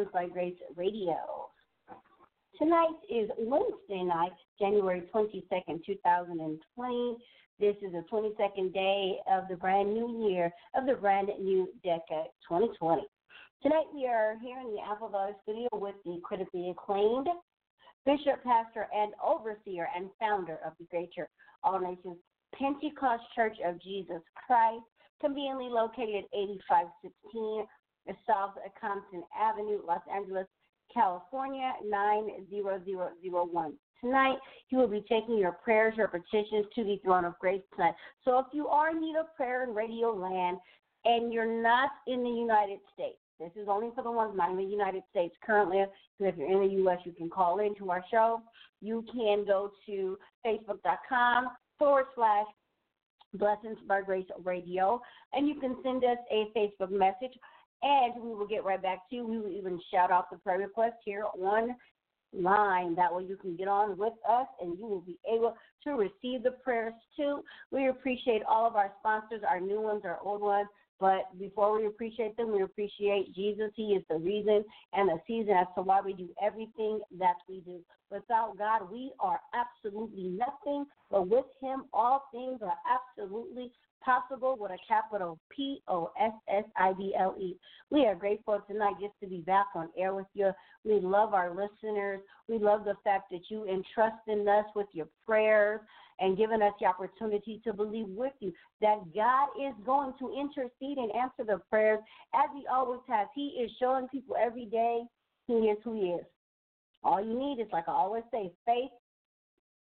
Blessings by Grace Radio. Tonight is Wednesday night, January 22nd, 2020. This is the 22nd day of the brand new year of the brand new decade 2020. Tonight we are here in the Apple Valley studio with the critically acclaimed Bishop, Pastor, and Overseer and founder of the Great Church, All Nations Pentecost Church of Jesus Christ, conveniently located at 8516 South Compton Avenue, Los Angeles, California 90001. Tonight, he will be taking your prayers, your petitions to the throne of grace tonight. So if you are in need of prayer in radio land and you're not in the United States, this is only for the ones not in the United States currently. So if you're in the U.S., you can call into our show. You can go to facebook.com forward slash Blessings by Grace Radio, and you can send us a Facebook message, and we will get right back to you. We will even shout out the prayer request here on line. That way you can get on with us and you will be able to receive the prayers too. We appreciate all of our sponsors, our new ones, our old ones. But before we appreciate them, we appreciate Jesus. He is the reason and the season as to why we do everything that we do. Without God, we are absolutely nothing. But with Him, all things are absolutely possible with a capital P O S S I B L E. We are grateful tonight just to be back on air with you. We love our listeners. We love the fact that you entrust in us with your prayers and giving us the opportunity to believe with you that God is going to intercede and answer the prayers as He always has. He is showing people every day He is who He is. All you need is, like I always say, faith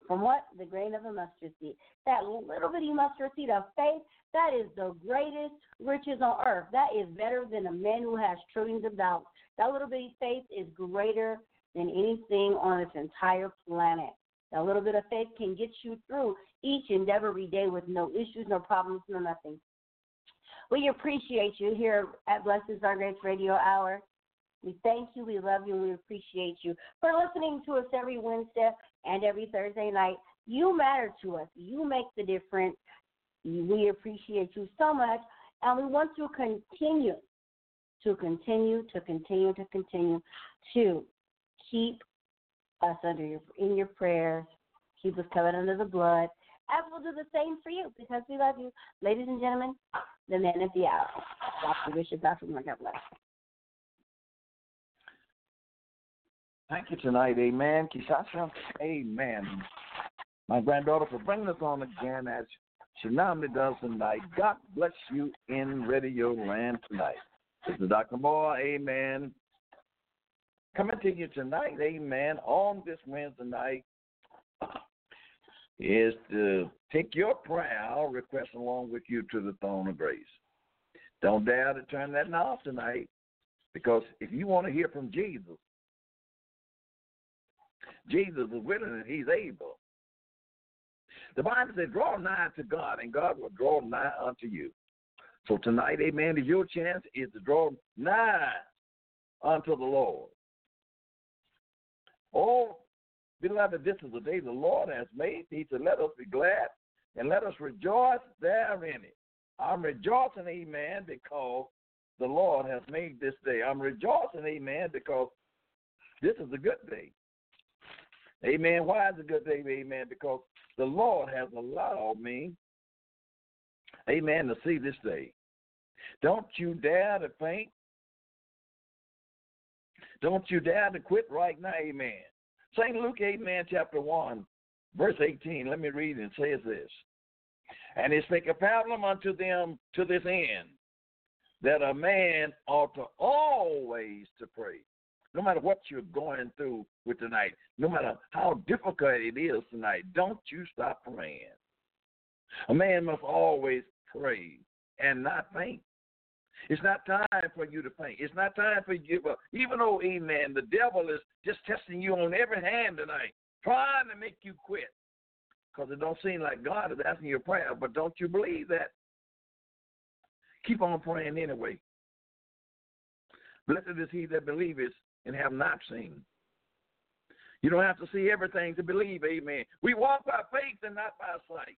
from what? The grain of a mustard seed. That little bitty mustard seed of faith, that is the greatest riches on earth. That is better than a man who has trillions of dollars. That little bitty faith is greater than anything on this entire planet. That little bit of faith can get you through each and every day with no issues, no problems, no nothing. We appreciate you here at Blessings Our Grace Radio Hour. We thank you, we love you, we appreciate you for listening to us every Wednesday and every Thursday night. You matter to us. You make the difference. We appreciate you so much, and we want to continue, to continue, to continue, to continue to keep us under your in your prayers. Keep us covered under the blood. and we'll do the same for you because we love you. Ladies and gentlemen, the man of the hour. Dr. Bishop Dr. God bless. Thank you tonight, amen. Kishasha, amen. My granddaughter for bringing us on again as she normally does tonight. God bless you in Radio Land tonight. This is Dr. Moore, amen. Coming to you tonight, amen, on this Wednesday night is to take your prayer request along with you to the throne of grace. Don't dare to turn that knob tonight because if you want to hear from Jesus, Jesus is willing and he's able. The Bible says, draw nigh to God, and God will draw nigh unto you. So tonight, amen, is your chance is to draw nigh unto the Lord. Oh, beloved, this is the day the Lord has made. He said, let us be glad and let us rejoice therein. I'm rejoicing, amen, because the Lord has made this day. I'm rejoicing, amen, because this is a good day. Amen. Why is it a good day? Amen. Because the Lord has allowed me, amen, to see this day. Don't you dare to faint. Don't you dare to quit right now. Amen. St. Luke, amen, chapter 1, verse 18. Let me read it. Says this. And he spake a parable unto them to this end, that a man ought to always to pray no matter what you're going through with tonight, no matter how difficult it is tonight, don't you stop praying. A man must always pray and not faint. It's not time for you to faint. It's not time for you to give up. Even though, amen, the devil is just testing you on every hand tonight, trying to make you quit. Because it don't seem like God is asking your prayer, but don't you believe that? Keep on praying anyway. Blessed is he that believeth and have not seen. You don't have to see everything to believe, amen. We walk by faith and not by sight.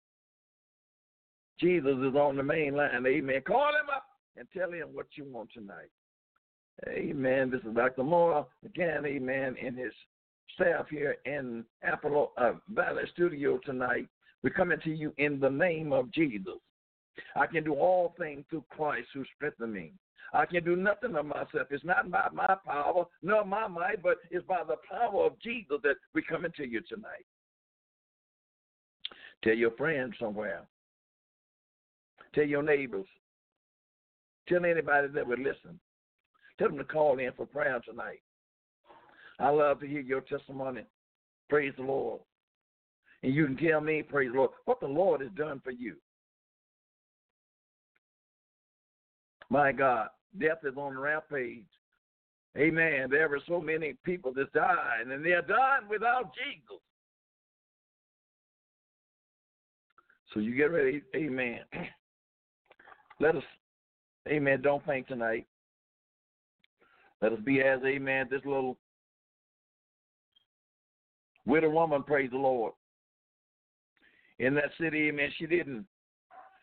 Jesus is on the main line, amen. Call him up and tell him what you want tonight. Amen. This is Dr. Moore again, amen, in his staff here in Apple uh, Valley Studio tonight. We're coming to you in the name of Jesus. I can do all things through Christ who strengthens me. I can do nothing of myself. It's not by my power nor my might, but it's by the power of Jesus that we come into you tonight. Tell your friends somewhere. Tell your neighbors. Tell anybody that would listen. Tell them to call in for prayer tonight. I love to hear your testimony. Praise the Lord. And you can tell me, praise the Lord, what the Lord has done for you. My God, death is on the rampage. Amen. There were so many people that died, and they're dying without Jesus. So you get ready. Amen. Let us, amen, don't faint tonight. Let us be as, amen, this little widow woman, praise the Lord. In that city, amen, she didn't,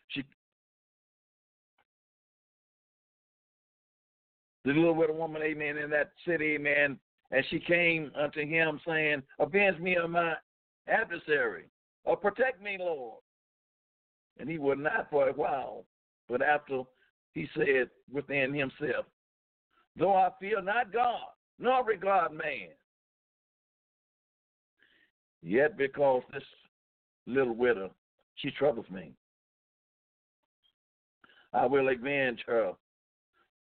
she the little widow woman, amen, in that city, amen, and she came unto him saying, Avenge me of my adversary, or protect me, Lord. And he would not for a while, but after he said within himself, Though I fear not God, nor regard man, yet because this little widow, she troubles me, I will avenge her,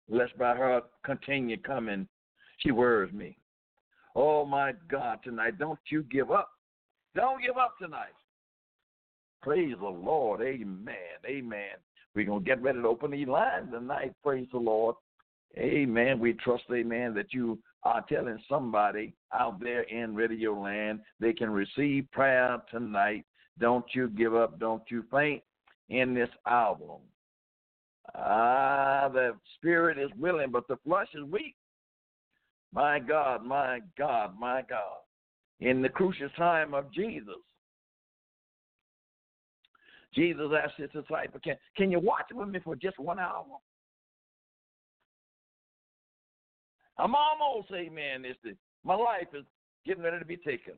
lest by her continue coming, she worries me. Oh my God, tonight, don't you give up. Don't give up tonight. Praise the Lord. Amen. Amen. We're going to get ready to open the lines tonight. Praise the Lord. Amen. We trust, amen, that you are telling somebody out there in radio land they can receive prayer tonight. Don't you give up. Don't you faint in this album. Ah, the spirit is willing, but the flesh is weak. My God, my God, my God. In the crucial time of Jesus, Jesus asked his disciple, can, can you watch with me for just one hour? I'm almost, amen, it's the, my life is getting ready to be taken.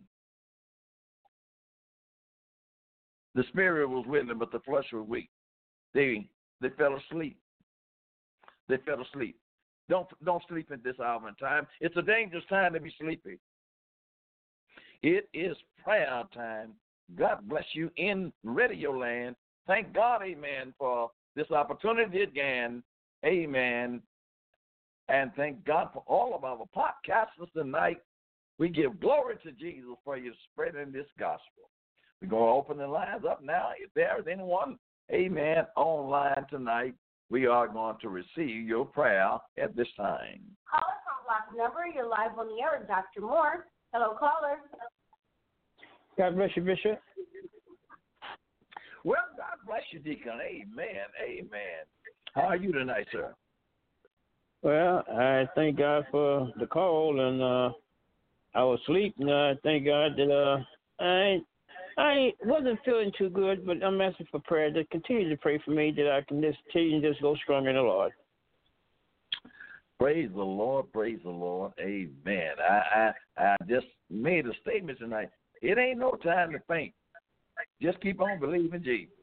The spirit was willing, but the flesh was weak. They they fell asleep. They fell asleep. Don't don't sleep at this hour and time. It's a dangerous time to be sleepy. It is prayer time. God bless you in radio land. Thank God, amen, for this opportunity again. Amen. And thank God for all of our podcasters tonight. We give glory to Jesus for you spreading this gospel. We're going to open the lines up now. If there is anyone, amen, online tonight, we are going to receive your prayer at this time. Caller from block number, you're live on the air with Dr. Moore. Hello, caller. God bless you, Bishop. Well, God bless you, Deacon. Amen. Amen. How are you tonight, sir? Well, I thank God for the call, and uh, I was asleep, and I thank God that uh, I I wasn't feeling too good, but I'm asking for prayer to continue to pray for me that I can just continue to just go strong in the Lord. Praise the Lord. Praise the Lord. Amen. I I, I just made a statement tonight. It ain't no time to faint. Just keep on believing Jesus.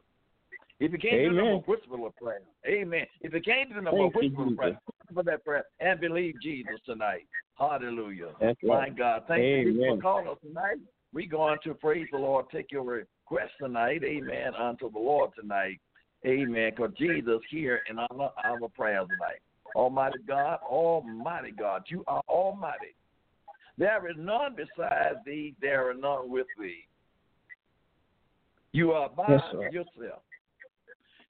If you can't do no Amen. more whisper of prayer, Amen. If you can't do no more whisper of prayer, for that prayer and believe Jesus tonight. Hallelujah. That's My right. God, thank you for calling us tonight. We going to praise the Lord. Take your request tonight. Amen. Unto the Lord tonight. Amen. Because Jesus here in our, our prayers tonight. Almighty God, Almighty God, you are Almighty. There is none beside thee. There are none with thee. You are by Yes, yourself.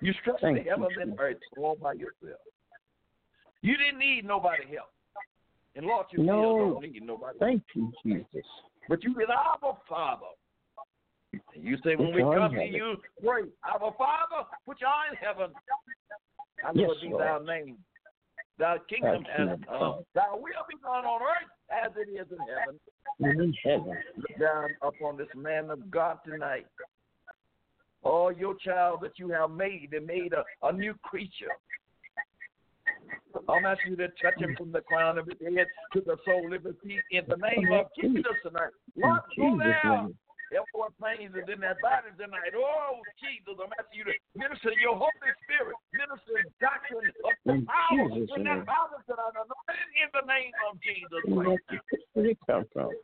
You stretched Thank the heavens and earth all by yourself. You didn't need nobody help. And Lord, you no. don't need nobody help. Thank you, Jesus. But you is our Father. And you say when we come to you, pray, Our Father, put which art in heaven, hallowed Yes, be Lord. thy name. Thy kingdom has come. Thy will be done on earth as it is in heaven. in heaven. Look down upon this man of God tonight. Oh, your child that you have made and made a, a new creature. I'm asking you to touch him from the crown of his head to the sole of his feet in the name of Jesus tonight. Lord, go down. Everyone pains is in that body tonight. Oh, Jesus, I'm asking you to minister your Holy Spirit, minister doctrine of the power in that body tonight. Anointed in the name of Jesus Where did it come from?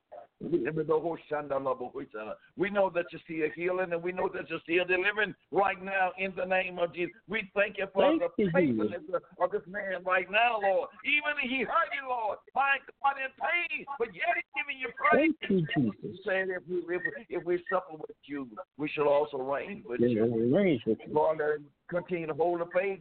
We know that you see a healing and we know that you're still delivering right now in the name of Jesus. We thank you for Thank the you, faithfulness of this man right now, Lord. Even if he hurt you, Lord. My God, in pain, but yet he's giving you praise. Thank you, You Jesus. said if we, if, if we suffer with you, we shall also reign with Yes, you. remains with you. Lord, continue to hold the faith.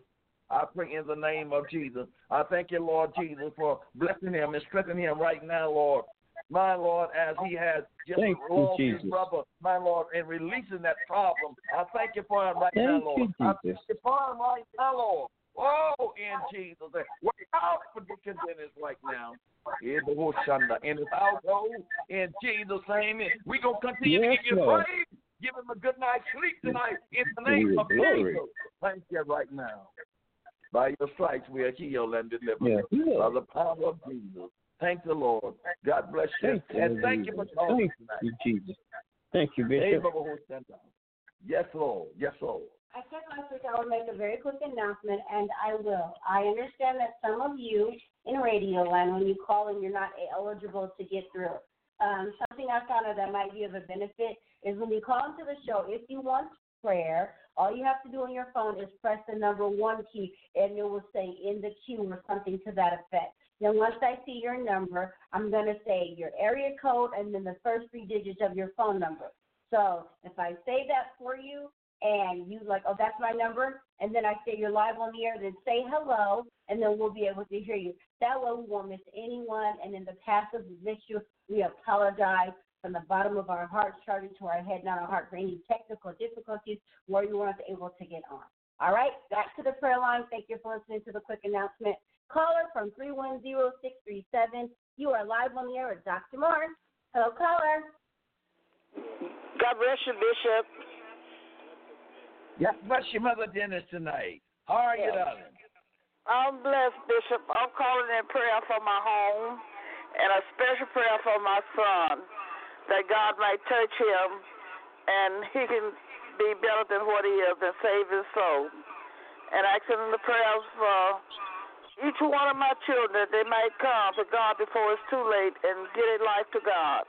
I pray in the name of Jesus. I thank you, Lord Jesus, for blessing him and strengthening him right now, Lord. My Lord, as he has just Thank you, lost his brother, my Lord, and releasing that problem. I thank you for him right now, Thank Lord. you, I thank you for him right now, Lord. Oh, in Jesus' name. Work out for Deacon Dennis right now. In in his household, in Jesus' name. We're going to continue Yes, to give you Lord. praise. Give him a good night's sleep tonight in the name you of. Jesus. Thank you right now. By your stripes we are healed and delivered. Yeah. By the power of Jesus. Thank the Lord. God bless you. Thank you, and thank you for Jesus. calling Thank tonight. you, Jesus. Thank you, Bishop. Baba, who stand up? Yes, Lord. Yes, Lord. I said last week I would make a very quick announcement, and I will. I understand that some of you in radio land, when you call and you're not eligible to get through, um, something I found out that might be of a benefit is when you call into the show, if you want prayer, all you have to do on your phone is press the number one key, and it will say in the queue or something to that effect. Then once I see your number, I'm going to say your area code and then the first three digits of your phone number. So if I say that for you and you like, oh, that's my number, and then I say you're live on the air, then say hello, and then we'll be able to hear you. That way we won't miss anyone. And in the past, if we missed you, we apologize from the bottom of our hearts, charging to our head, not our heart, for any technical difficulties where you weren't able to get on. All right, back to the prayer line. Thank you for listening to the quick announcement. Caller from 310-637. You are live on the air with Dr. Moore. Hello, caller. God bless you, Bishop. God bless you, Mother Dennis, tonight. How are you, darling? I'm blessed, Bishop. I'm calling in prayer for my home and a special prayer for my son that God might touch him and he can be better than what he is and save his soul. And I'm asking the prayers for each one of my children they might come to God before it's too late and get their life to God.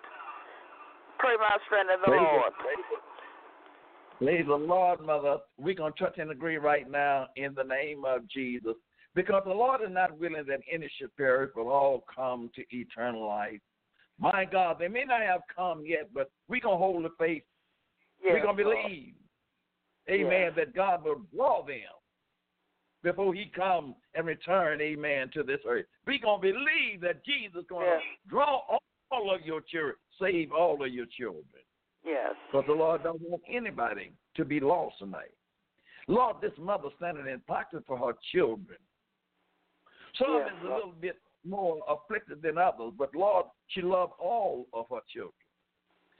Pray my friend in the Praise the- Lord. Praise the Lord, Mother. We're going to touch and agree right now in the name of Jesus. Because the Lord is not willing that any should perish, but all come to eternal life. My God, they may not have come yet, but we're going to hold the faith. Yes, we're going to Lord. believe, amen, that God will draw them before he come and return, amen, to this earth. We're going to believe that Jesus is going to Yes. draw all of your children, save all of your children. Yes. Because the Lord don't want anybody to be lost tonight. Lord, this mother standing in pocket for her children. Some Yes, is a little bit more afflicted than others, but Lord, she loved all of her children.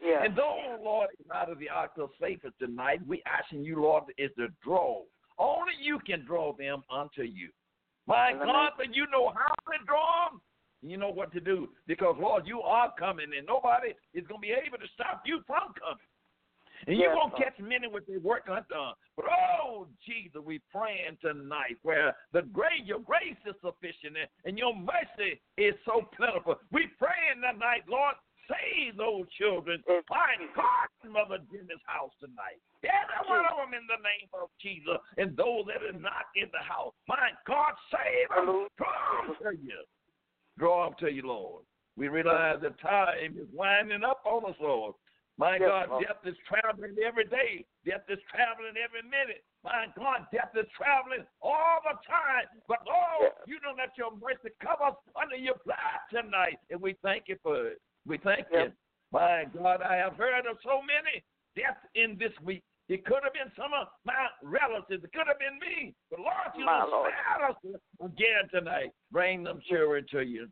Yes. And though, Lord, is out of the ark of safety tonight, we asking you, Lord, is to draw. Only you can draw them unto you. My God, but you know how to draw them. You know what to do. Because, Lord, you are coming, and nobody is going to be able to stop you from coming. And you're going to catch many with their work undone. But, oh, Jesus, we praying tonight where the grace, your grace is sufficient and, and your mercy is so plentiful. We praying tonight, Lord, save those children. Find God, Mother Jimmy's house tonight. Every one of them in the name of Jesus. And those that are not in the house, my God, save them. Draw them to you. Draw them to you, Lord. We realize the time is winding up on us, Lord. My Yes, God, Lord. death is traveling every day. Death is traveling every minute. My God, death is traveling all the time. But oh, Yes. you know that your mercy covers under your blood tonight, and we thank you for it. We thank Yes. you. My God, I have heard of so many deaths in this week. It could have been some of my relatives. It could have been me. But Lord, you My done Lord. spared us again tonight. Bring them children to you.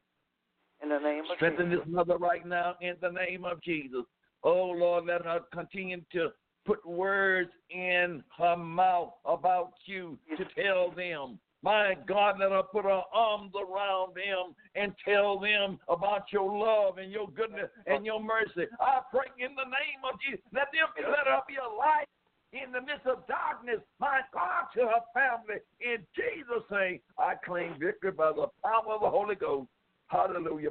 In the name of Strengthen Jesus. this mother right now in the name of Jesus. Oh Lord, let her continue to put words in her mouth about you to tell them. My God, let her put her arms around them and tell them about your love and your goodness and your mercy. I pray in the name of Jesus, let them let her be a light in the midst of darkness. My God, to her family. In Jesus' name, I claim victory by the power of the Holy Ghost. Hallelujah.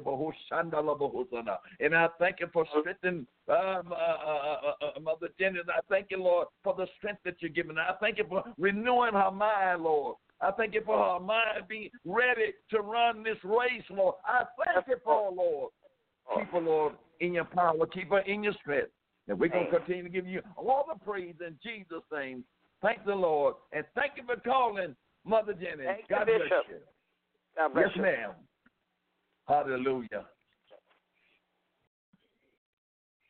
And I thank you for strengthening um, uh, uh, uh, uh, Mother Jenny. I thank you, Lord, for the strength that you're giving. I thank you for renewing her mind, Lord. I thank you for her mind being ready to run this race, Lord. I thank you for her, Lord. Keep her, Lord, in your power. Keep her in your strength. And we're going to continue to give you all the praise in Jesus' name. Thank the Lord. And thank you for calling Mother Jenny. Thank you, God bless Bishop. you. God bless Yes, you. ma'am. Hallelujah.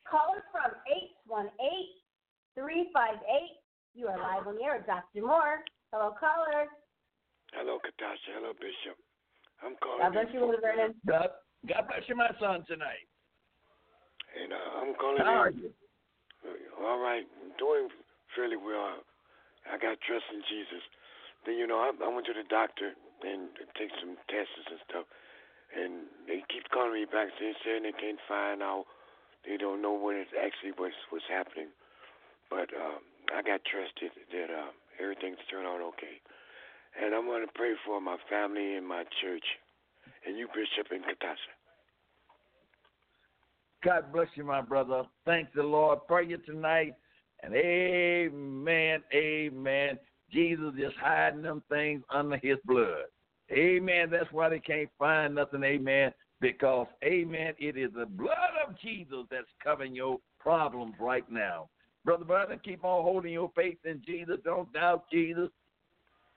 Caller from 818-358. You are live on the air Dr. Moore. Hello, caller. Hello, Katasha. Hello, Bishop. I'm calling. God bless in you, for- Brother Vernon. God, God bless you, my son, tonight. And uh, I'm calling How are you? All right, I'm doing fairly well. I got trust in Jesus. then you know I, I went to the doctor and take some tests and stuff, and they keep calling me back saying saying they can't find out. They don't know what it's actually what's what's happening, but um, I got trusted that uh, everything's turned out okay, and I'm gonna pray for my family and my church, and you, Bishop and Katasha. God bless you, my brother. Thank the Lord. Pray you tonight. And amen, amen. Jesus is hiding them things under his blood. Amen. That's why they can't find nothing. Amen. Because, amen, it is the blood of Jesus that's covering your problems right now. Brother Brother, keep on holding your faith in Jesus. Don't doubt Jesus.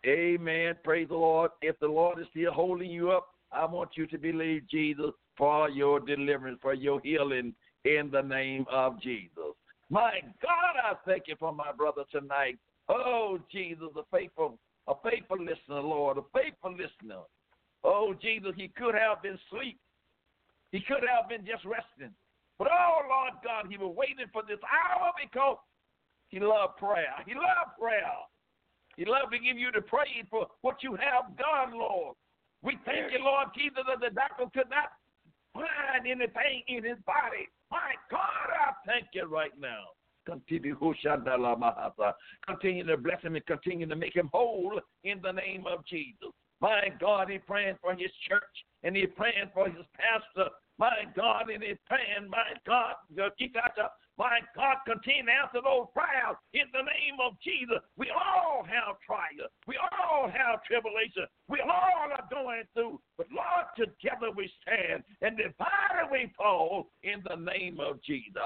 Amen. Praise the Lord. If the Lord is still holding you up, I want you to believe Jesus for your deliverance, for your healing in the name of Jesus. My God, I thank you for my brother tonight. Oh, Jesus, a faithful, a faithful listener, Lord, a faithful listener. Oh, Jesus, he could have been asleep. He could have been just resting. But oh, Lord God, he was waiting for this hour because he loved prayer. He loved prayer. He loved to give you the praise for what you have done, Lord. We thank you, Lord Jesus, that the doctor could not find anything in his body. My God, I thank you right now. Continue, continue to bless him and continue to make him whole in the name of Jesus. My God, he's praying for his church and he's praying for his pastor. My God, and he's praying, my God, my God, continue to answer those prayers in the name of Jesus. We all have trials. We all have tribulation. We all are going through. But Lord, together we stand and divided we fall in the name of Jesus.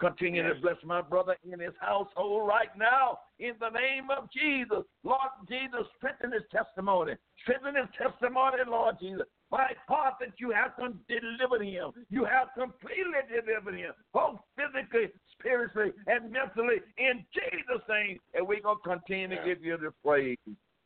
Continue to bless my brother in his household right now in the name of Jesus. Lord Jesus, strengthen his testimony. Strengthen his testimony, Lord Jesus. My God, that you have delivered him. You have completely delivered him, both physically, spiritually, and mentally, in Jesus' name. And we're going to continue to give you the praise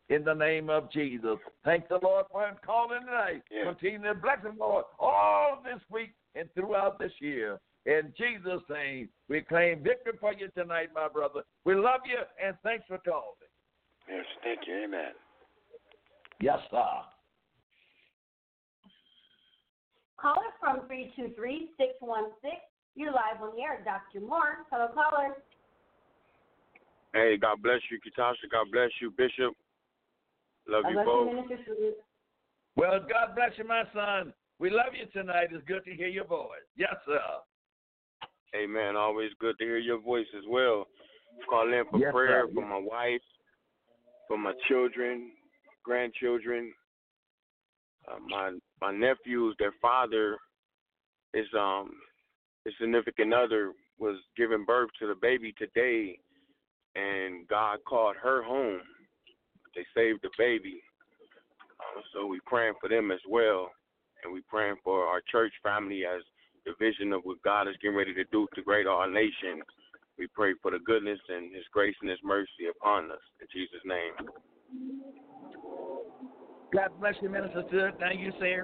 in the name of Jesus. Thank the Lord for him calling tonight. Yeah. Continue to bless him, Lord, all this week and throughout this year. In Jesus' name, we claim victory for you tonight, my brother. We love you and thanks for calling. Yes, thank you. Amen. Yes, sir. Caller from 323 616. You're live on the air, Dr. Moore. Hello, caller. Hey, God bless you, Katasha. God bless you, Bishop. Love I you love both. you, Well, God bless you, my son. We love you tonight. It's good to hear your voice. Yes, sir. Amen. Always good to hear your voice as well. Call in for Yes, prayer sir. for my wife, for my children, grandchildren, uh, my my nephews. Their father is um his significant other was giving birth to the baby today, and God called her home. They saved the baby, uh, so we praying for them as well, and we praying for our church family as the vision of what God is getting ready to do to great our nation. We pray for the goodness and His grace and His mercy upon us. In Jesus' name. God bless you, Minister Stood. Now you say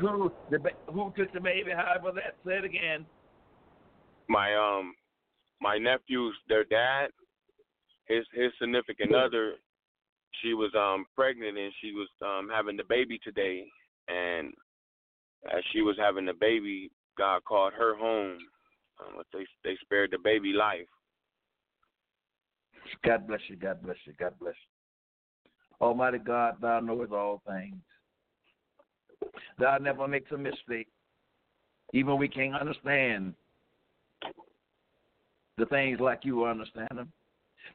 who the who took the baby? However that said again. My um my nephew's their dad, his his significant other, she was um pregnant and she was um having the baby today and as she was having the baby, God called her home. Um, they they spared the baby life. God bless you. God bless you. God bless you. Almighty God, Thou knowest all things. Thou never makes a mistake. Even we can't understand the things like you understand them.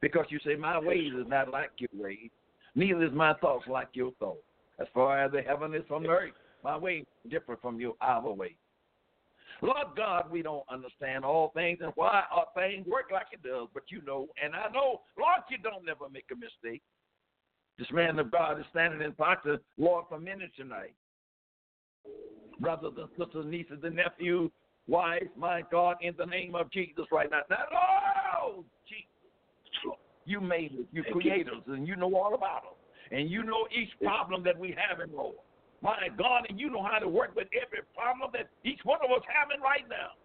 Because you say, My ways is not like your ways, neither is my thoughts like your thoughts. As far as the heaven is from the earth, my ways different from your our ways. Lord God, we don't understand all things and why our things work like it does, but you know, and I know, Lord, you don't never make a mistake. This man of God is standing in front of Lord for minutes tonight. Brothers and sisters, nieces and nephews, wives, my God, in the name of Jesus right now. Now, oh, Jesus, you made us, you created us, and you know all about us. And you know each problem that we have in Lord. My God, and you know how to work with every problem that each one of us having right now.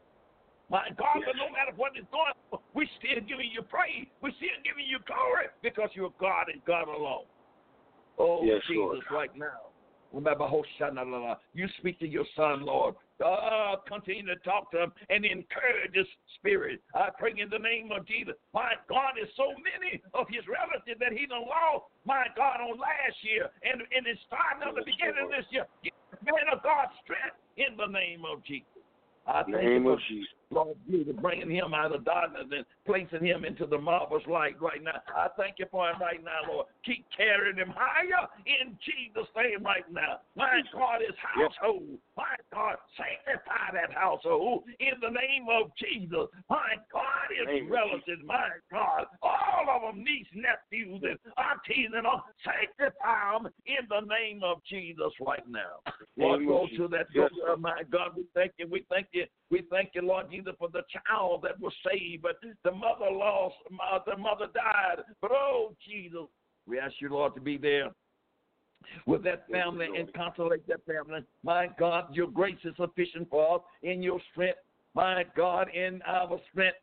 My God, but no matter what is going on, we're still giving you praise. We're still giving you glory because you're God and God alone. Oh, Yes, Jesus, Lord. right now. You speak to your son, Lord. Uh, continue to talk to him and encourage his spirit. I pray in the name of Jesus. My God, is so many of his relatives that he done lost. My God, on last year and, and it's starting on the beginning of this year. Give man of God strength in the name of Jesus. I In the thank name you of Jesus. Lord Jesus, bringing him out of darkness and placing him into the marvelous light right now. I thank you for him right now, Lord. Keep carrying him higher in Jesus' name right now. My God, his household. My God, sanctify that household in the name of Jesus. My God, his Name of relatives. My God, all of them, niece, nephews, and aunties, and all, sanctify them in the name of Jesus right now. Lord, go to that Jesus. daughter, my God. We thank you. We thank you. We thank you, Lord Jesus, for the child that was saved, but the mother lost. The mother died. But oh, Jesus, we ask you, Lord, to be there with that family and consolate that family. My God, your grace is sufficient for us in your strength. My God, in our strength,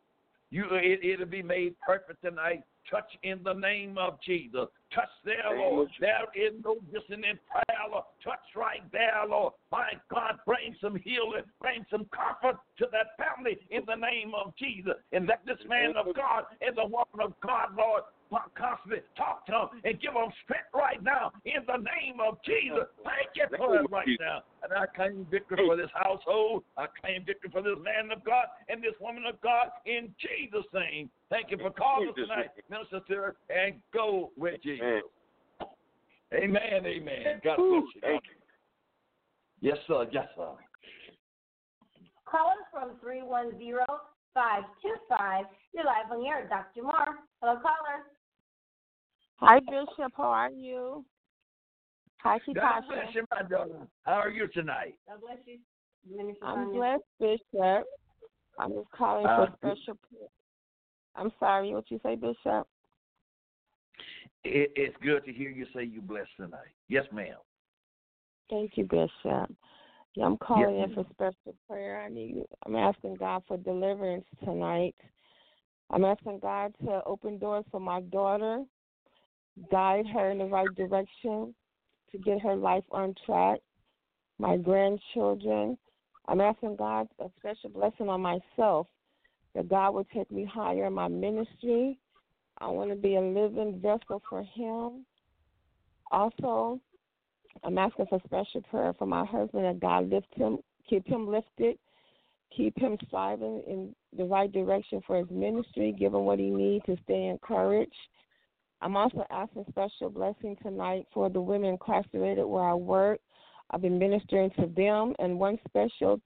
you it, it'll be made perfect tonight. Touch in the name of Jesus. Touch there, Lord. There is no dissonant prayer, Lord. Touch right there, Lord. My God, bring some healing, bring some comfort to that family in the name of Jesus. And let this man of God and the woman of God, Lord, constantly talk to them and give them strength right now in the name of Jesus. Thank you for it right now. And I claim victory for this household. I claim victory for this man of God and this woman of God in Jesus' name. Thank you for calling us tonight. Minister Sarah, and go with Jesus. Man. Amen, amen. God bless you. Thank you. Yes, sir. Yes, sir. Caller from 310-525. You're live on the air, Dr. Moore. Hello, caller. Hi, Bishop. How are you? Hi, God bless you, my daughter. How are you tonight? God bless you. Minister I'm blessed, Bishop. I'm just calling Uh, for special. prayer. I'm sorry, what you say, Bishop? It, it's good to hear you say you're blessed tonight. Yes, ma'am. Thank you, Bishop. Yeah, I'm calling Yes, in for special prayer. I need. I'm asking God for deliverance tonight. I'm asking God to open doors for my daughter, guide her in the right direction to get her life on track. My grandchildren. I'm asking God a special blessing on myself that God will take me higher in my ministry. I want to be a living vessel for Him. Also, I'm asking for special prayer for my husband that God lift him, keep him lifted, keep him striving in the right direction for his ministry, give him what he needs to stay encouraged. I'm also asking special blessing tonight for the women incarcerated where I work. I've been ministering to them, and one special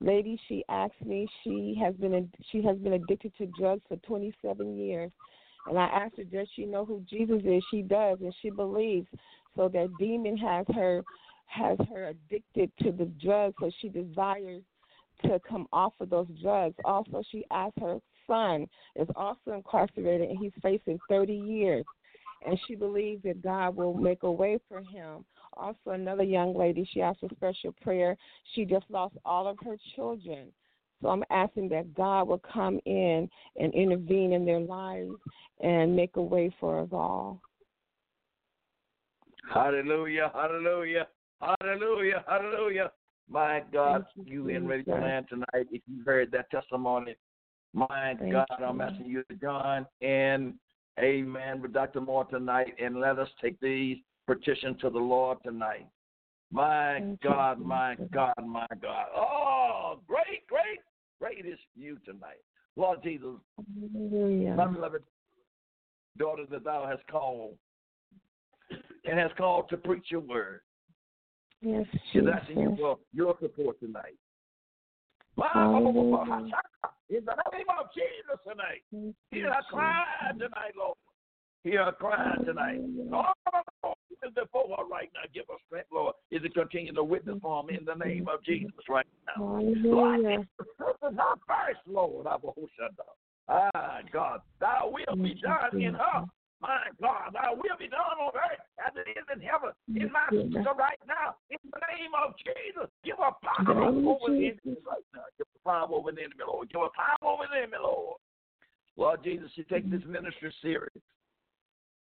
lady she asked me she has been she has been addicted to drugs for 27 years and i asked her does she know who jesus is? She does and she believes. So that demon has her has her addicted to the drugs so she desires to come off of those drugs. Also she asked her son is also incarcerated and he's facing 30 years. And she believes that god will make a way for him. Also another young lady she asked for special prayer. She just lost all of her children so i'm asking that god will come in and intervene in their lives and make a way for us all Hallelujah, hallelujah, hallelujah, hallelujah. My God, Thank you you, in ready to land tonight. If you heard that testimony, my Thank God, you. I'm asking you to join in, amen, with Dr. Moore tonight and let us take these petitions to the Lord tonight. My Thank you, God, my God, my God. Oh, great, great, great is you tonight. Lord Jesus, Hallelujah. my beloved daughter that thou hast called and has called to preach your word. Yes, She's Jesus. asking you for your support tonight. Hallelujah. In the name of Jesus tonight. Hear you, her cry tonight, Lord. Hear cry tonight. Oh, even before her right now, give her strength, Lord. Is it continue to witness for him in the name of Jesus right now? Lord, Hallelujah. strengthen her first, Lord. Ah, God, thy will be done in her. My God, thy will be done on earth as it is in heaven. In my sister right now, in the name of Jesus, give her power over the enemy right now. Give her power over the enemy, Lord. Give her power over the enemy, Lord. Lord Jesus, she take this ministry serious.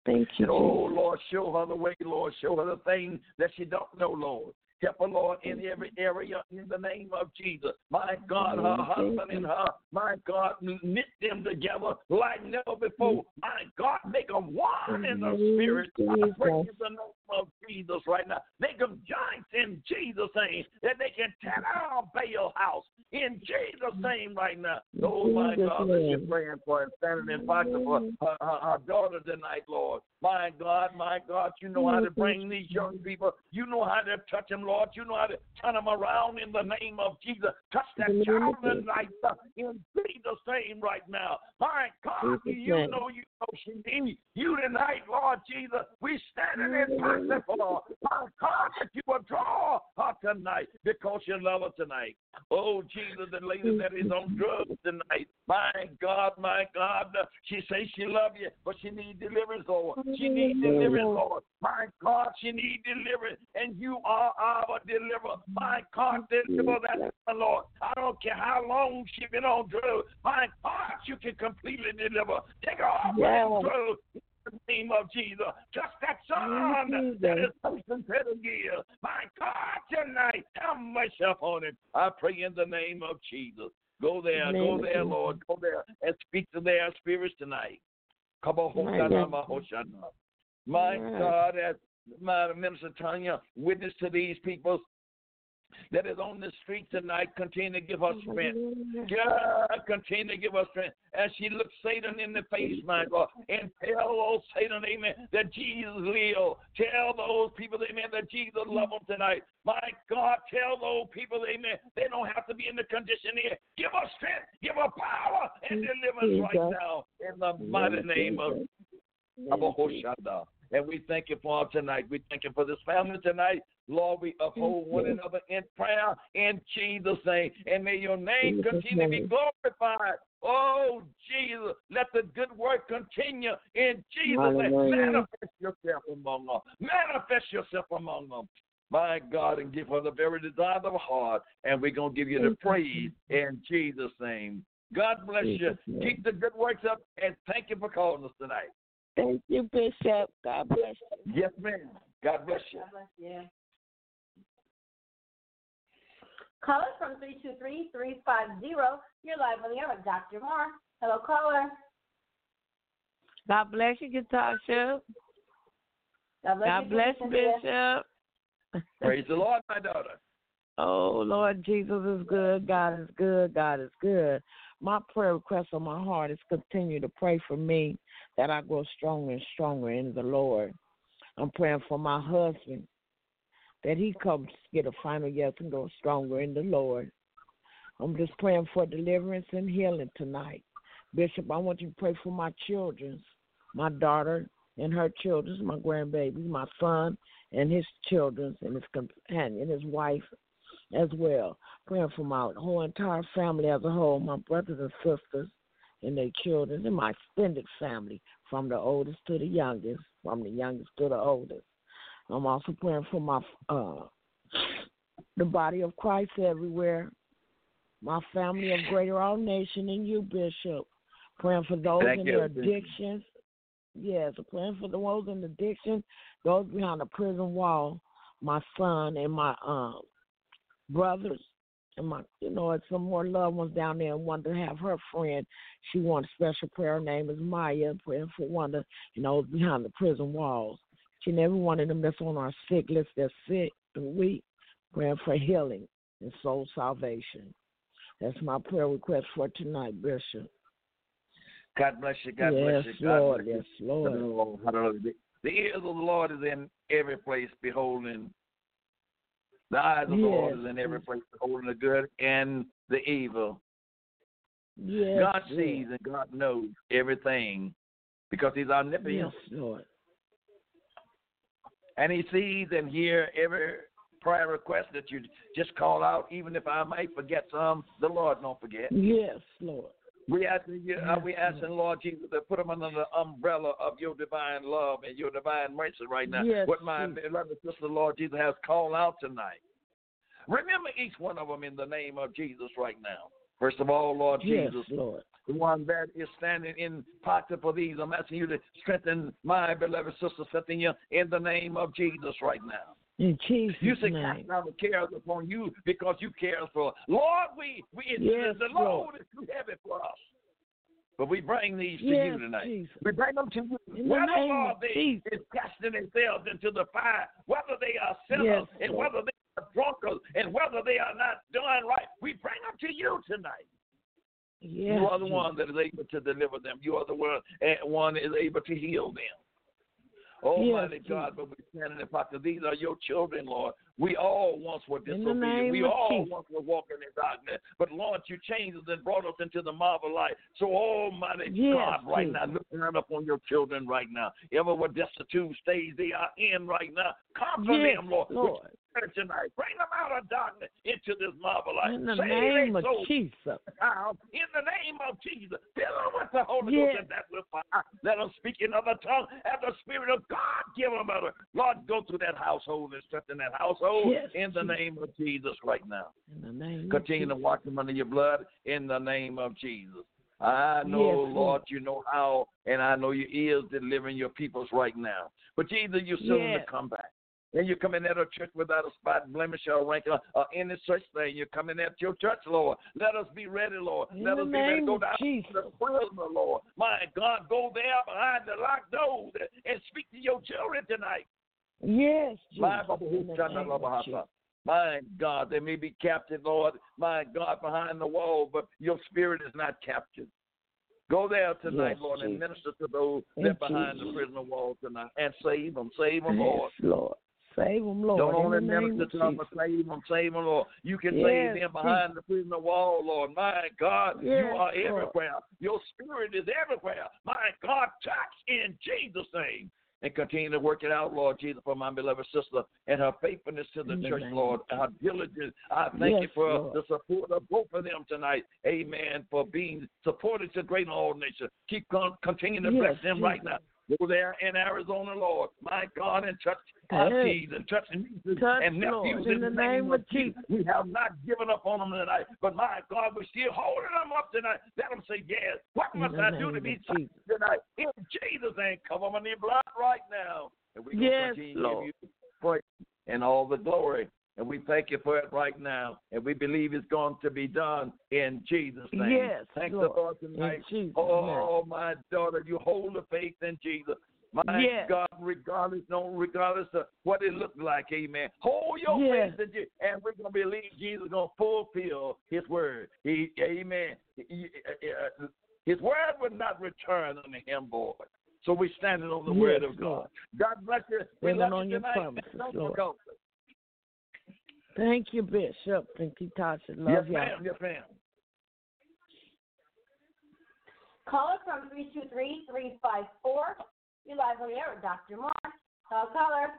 Thank you. Oh, Lord, show her the way, Lord. Show her the thing that she don't know, Lord. Help her, Lord, in every area in the name of Jesus. My God, her husband and her, my God, knit them together like never before. My God, make them one in the spirit. I pray in the name of Jesus right now. Make them giants in Jesus' name that they can tear down Baal house in Jesus' name right now. Oh, my God, that you're praying for and standing in pocket for her, her, her daughter tonight, Lord. My God, my God, you know how to bring these young people. You know how to touch them, Lord. You know how to turn them around in the name of Jesus. Touch that child tonight in Jesus' name right now. My God, you know you know she needs you tonight, Lord Jesus. We standing in pocket her. My God, that you will draw her tonight because you love her tonight. Oh, Jesus, the lady that is on drugs tonight. My God, my God, uh, she says she love you, but she needs deliverance, Lord. She needs deliverance, Lord. My God, she needs deliverance, and you are our deliverer. My God, deliver that, Lord. I don't care how long she been on drugs. My God, you can completely deliver. Take her off Yeah. drugs. In the name of Jesus, just that son that is person to the. My God, tonight, have mercy upon him. I pray in the name of Jesus. Go there, go there, Jesus. Lord. Go there and speak to their spirits tonight. Come on, My God. My God, as my minister Tanya witness to these people that is on the street tonight, continue to give her strength. God, continue to give her strength as she looks Satan in the face, my God, and tell old Satan, amen, that Jesus lives. Tell those people, amen, that Jesus love them tonight. My God, tell those people, amen, they don't have to be in the condition here. Give her strength, give her power and deliverance right now in the mighty name of Abahoshada. And we thank you for tonight. We thank you for this family tonight. Lord, we uphold one another in prayer in Jesus' name. And may your name continue to be glorified. Oh, Jesus, let the good work continue in Jesus' name. Manifest yourself among them. Manifest yourself among them. My God, and give her the very desire of her heart. And we're going to give you the praise in Jesus' name. God bless you. Keep the good works up. And thank you for calling us tonight. Thank you, Bishop. God bless you. Yes, ma'am. God bless you. God bless you. Call us from 323-350. You're live on the air with Dr. Moore. Hello, caller. God bless you, Natasha. God bless God you, bless Bishop. Praise the Lord, my daughter. Oh, Lord Jesus is good. God is good. God is good. My prayer request on my heart is continue to pray for me that I grow stronger and stronger in the Lord. I'm praying for my husband that he comes to get a final yes and grow stronger in the Lord. I'm just praying for deliverance and healing tonight. Bishop, I want you to pray for my children, my daughter and her children, my grandbabies, my son and his children and his companion, his wife as well. Praying for my whole entire family as a whole, my brothers and sisters and their children, and my extended family, from the oldest to the youngest, from the youngest to the oldest. I'm also praying for my uh the body of Christ everywhere, my family of Greater All Nation, and you, Bishop. Praying for those Thank in you. their addictions. Yes, praying for those in addiction, those behind the prison wall, my son and my um brothers and my you know, and some more loved ones down there and want to have her friend. She wants special prayer. Her name is Maya, praying for one of you know, behind the prison walls. She never wanted them that's on our sick list that's sick and weak, praying for healing and soul salvation. That's my prayer request for tonight, Bishop. God bless you. God yes, bless you. God Lord. bless you. Yes, Lord. Hallelujah. The ears of the Lord is in every place, beholding. The eyes of the Lord is in every place, beholding the good and the evil. Yes, God sees and God knows everything because He's omnipotent. Yes, Lord. And He sees and hears every prayer request that you just call out. Even if I may forget some, the Lord don't forget. Yes, Lord. We asking you, uh, we asking Lord Jesus to put them under the umbrella of your divine love and your divine mercy right now. Yes, what my beloved sister Lord Jesus has called out tonight. Remember each one of them in the name of Jesus right now. First of all, Lord Yes, Jesus, Lord. the one that is standing in pocket for these. I'm asking you to strengthen my beloved sister Cynthia in the name of Jesus right now. In Jesus' You say name. cast down the cares upon you because you care for. Lord, we we Yes, the Lord. load is too heavy for us. But we bring these to you tonight. Jesus. We bring them to you. In the whether name Lord, they Jesus. is casting themselves into the fire, whether they are sinners Yes, and Lord. whether they are drunkards and whether they are not doing right, we bring them to you tonight. Yes, you are the Jesus. one that is able to deliver them. You are the one and one is able to heal them. Almighty Yes, God, but we stand in the pocket. These are your children, Lord. We all once were disobedient. We all Jesus. once were walking in darkness. But Lord, you changed us and brought us into the marvel light. So Almighty Yes, God, right Jesus. now, look down upon your children right now. Ever what destitute stage they are in right now. Comfort Yes, them, Lord. Lord. With Tonight, bring them out of darkness into this marvel light. In the Save name of Jesus. now, in the name of Jesus. Fill them with the Holy Yes. Ghost and that with fire. Let them speak in other tongues and the Spirit of God give them other. Lord, go through that household and strengthen that household Yes, in the name of Jesus right now. In the name Continue to wash them under your blood in the name of Jesus. I know, Yes, Lord, Lord. you know how, and I know your ears delivering your peoples right now. But Jesus, you're soon Yes. to come back. And you're coming at a church without a spot, blemish, or wrinkle, or any such thing. You're coming at your church, Lord. Let us be ready, Lord. In Let us be ready to go down Jesus. to the prison, Lord. My God, go there behind the locked doors and speak to your children tonight. Yes, Jesus. My Baba, In who the shall name not of love Jesus. My God, they may be captured, Lord. My God, behind the wall, but your spirit is not captured. Go there tonight, Yes, Lord, and minister to those that behind Jesus. the prison wall tonight, and save them, save them, Yes, Lord. Lord. Save them, Lord. Don't only minister to them, Jesus. but save them, save them, Lord. You can Yes, save them behind the prison wall, Lord. My God, you Yes, are Lord. everywhere. Your spirit is everywhere. My God, touch in Jesus' name. And continue to work it out, Lord Jesus, for my beloved sister and her faithfulness to the In the church, Lord. Her diligence. I thank you for Lord. the support of both of them tonight. Amen. For being supported to great all nations. Keep con- continuing to bless Yes, them right now. Go there in Arizona, Lord. My God, and touch our seeds and touch nieces Touch, and nephews Lord, in the name of Jesus. We have not given up on them tonight, but my God, we're still holding them up tonight. Let them say, Yes, what must I do to be Jesus. saved tonight? In Jesus' name, cover them in your blood right now. And we Yes, Lord. give you praise and all the glory. And we thank you for it right now. And we believe it's going to be done in Jesus' name. Yes, Thank Lord. the Lord tonight. Jesus' Oh, my daughter, you hold the faith in Jesus. My Yes. God, regardless, no, regardless of what it looked like, amen. Hold your Yes. faith in Jesus, and we're gonna believe Jesus is gonna fulfill His word. He, amen. He- uh, His word would not return unto Him, boy. So we're standing on the Yes, word of God. God bless you. We love on you your tonight. promises, Don't forget. Thank you, Bishop. Thank you, Tasha. Love Yes, y'all. ma'am. Yes, ma'am. Caller from 323-354. You're live on the air with Dr. Moore. Call caller.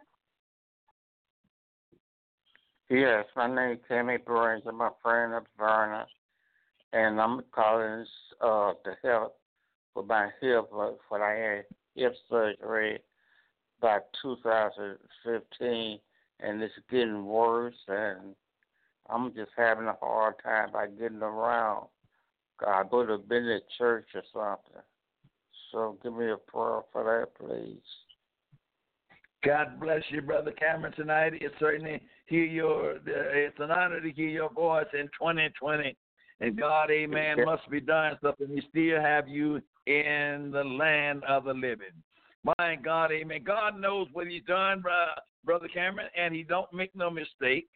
Yes, my name is Tammy Burns. I'm a friend of Verna, and I'm calling uh to help with my hip uh, when I had hip surgery by 2015, and it's getting worse, and I'm just having a hard time by getting around. I go to Bennett Church or something. So give me a prayer for that, please. God bless you, Brother Cameron, tonight. It's certainly hear your. It's an honor to hear your voice in 2020, and God, Amen, must be done something. He still have you in the land of the living. My God, Amen. God knows what He's done, bro- Brother Cameron, and He don't make no mistake.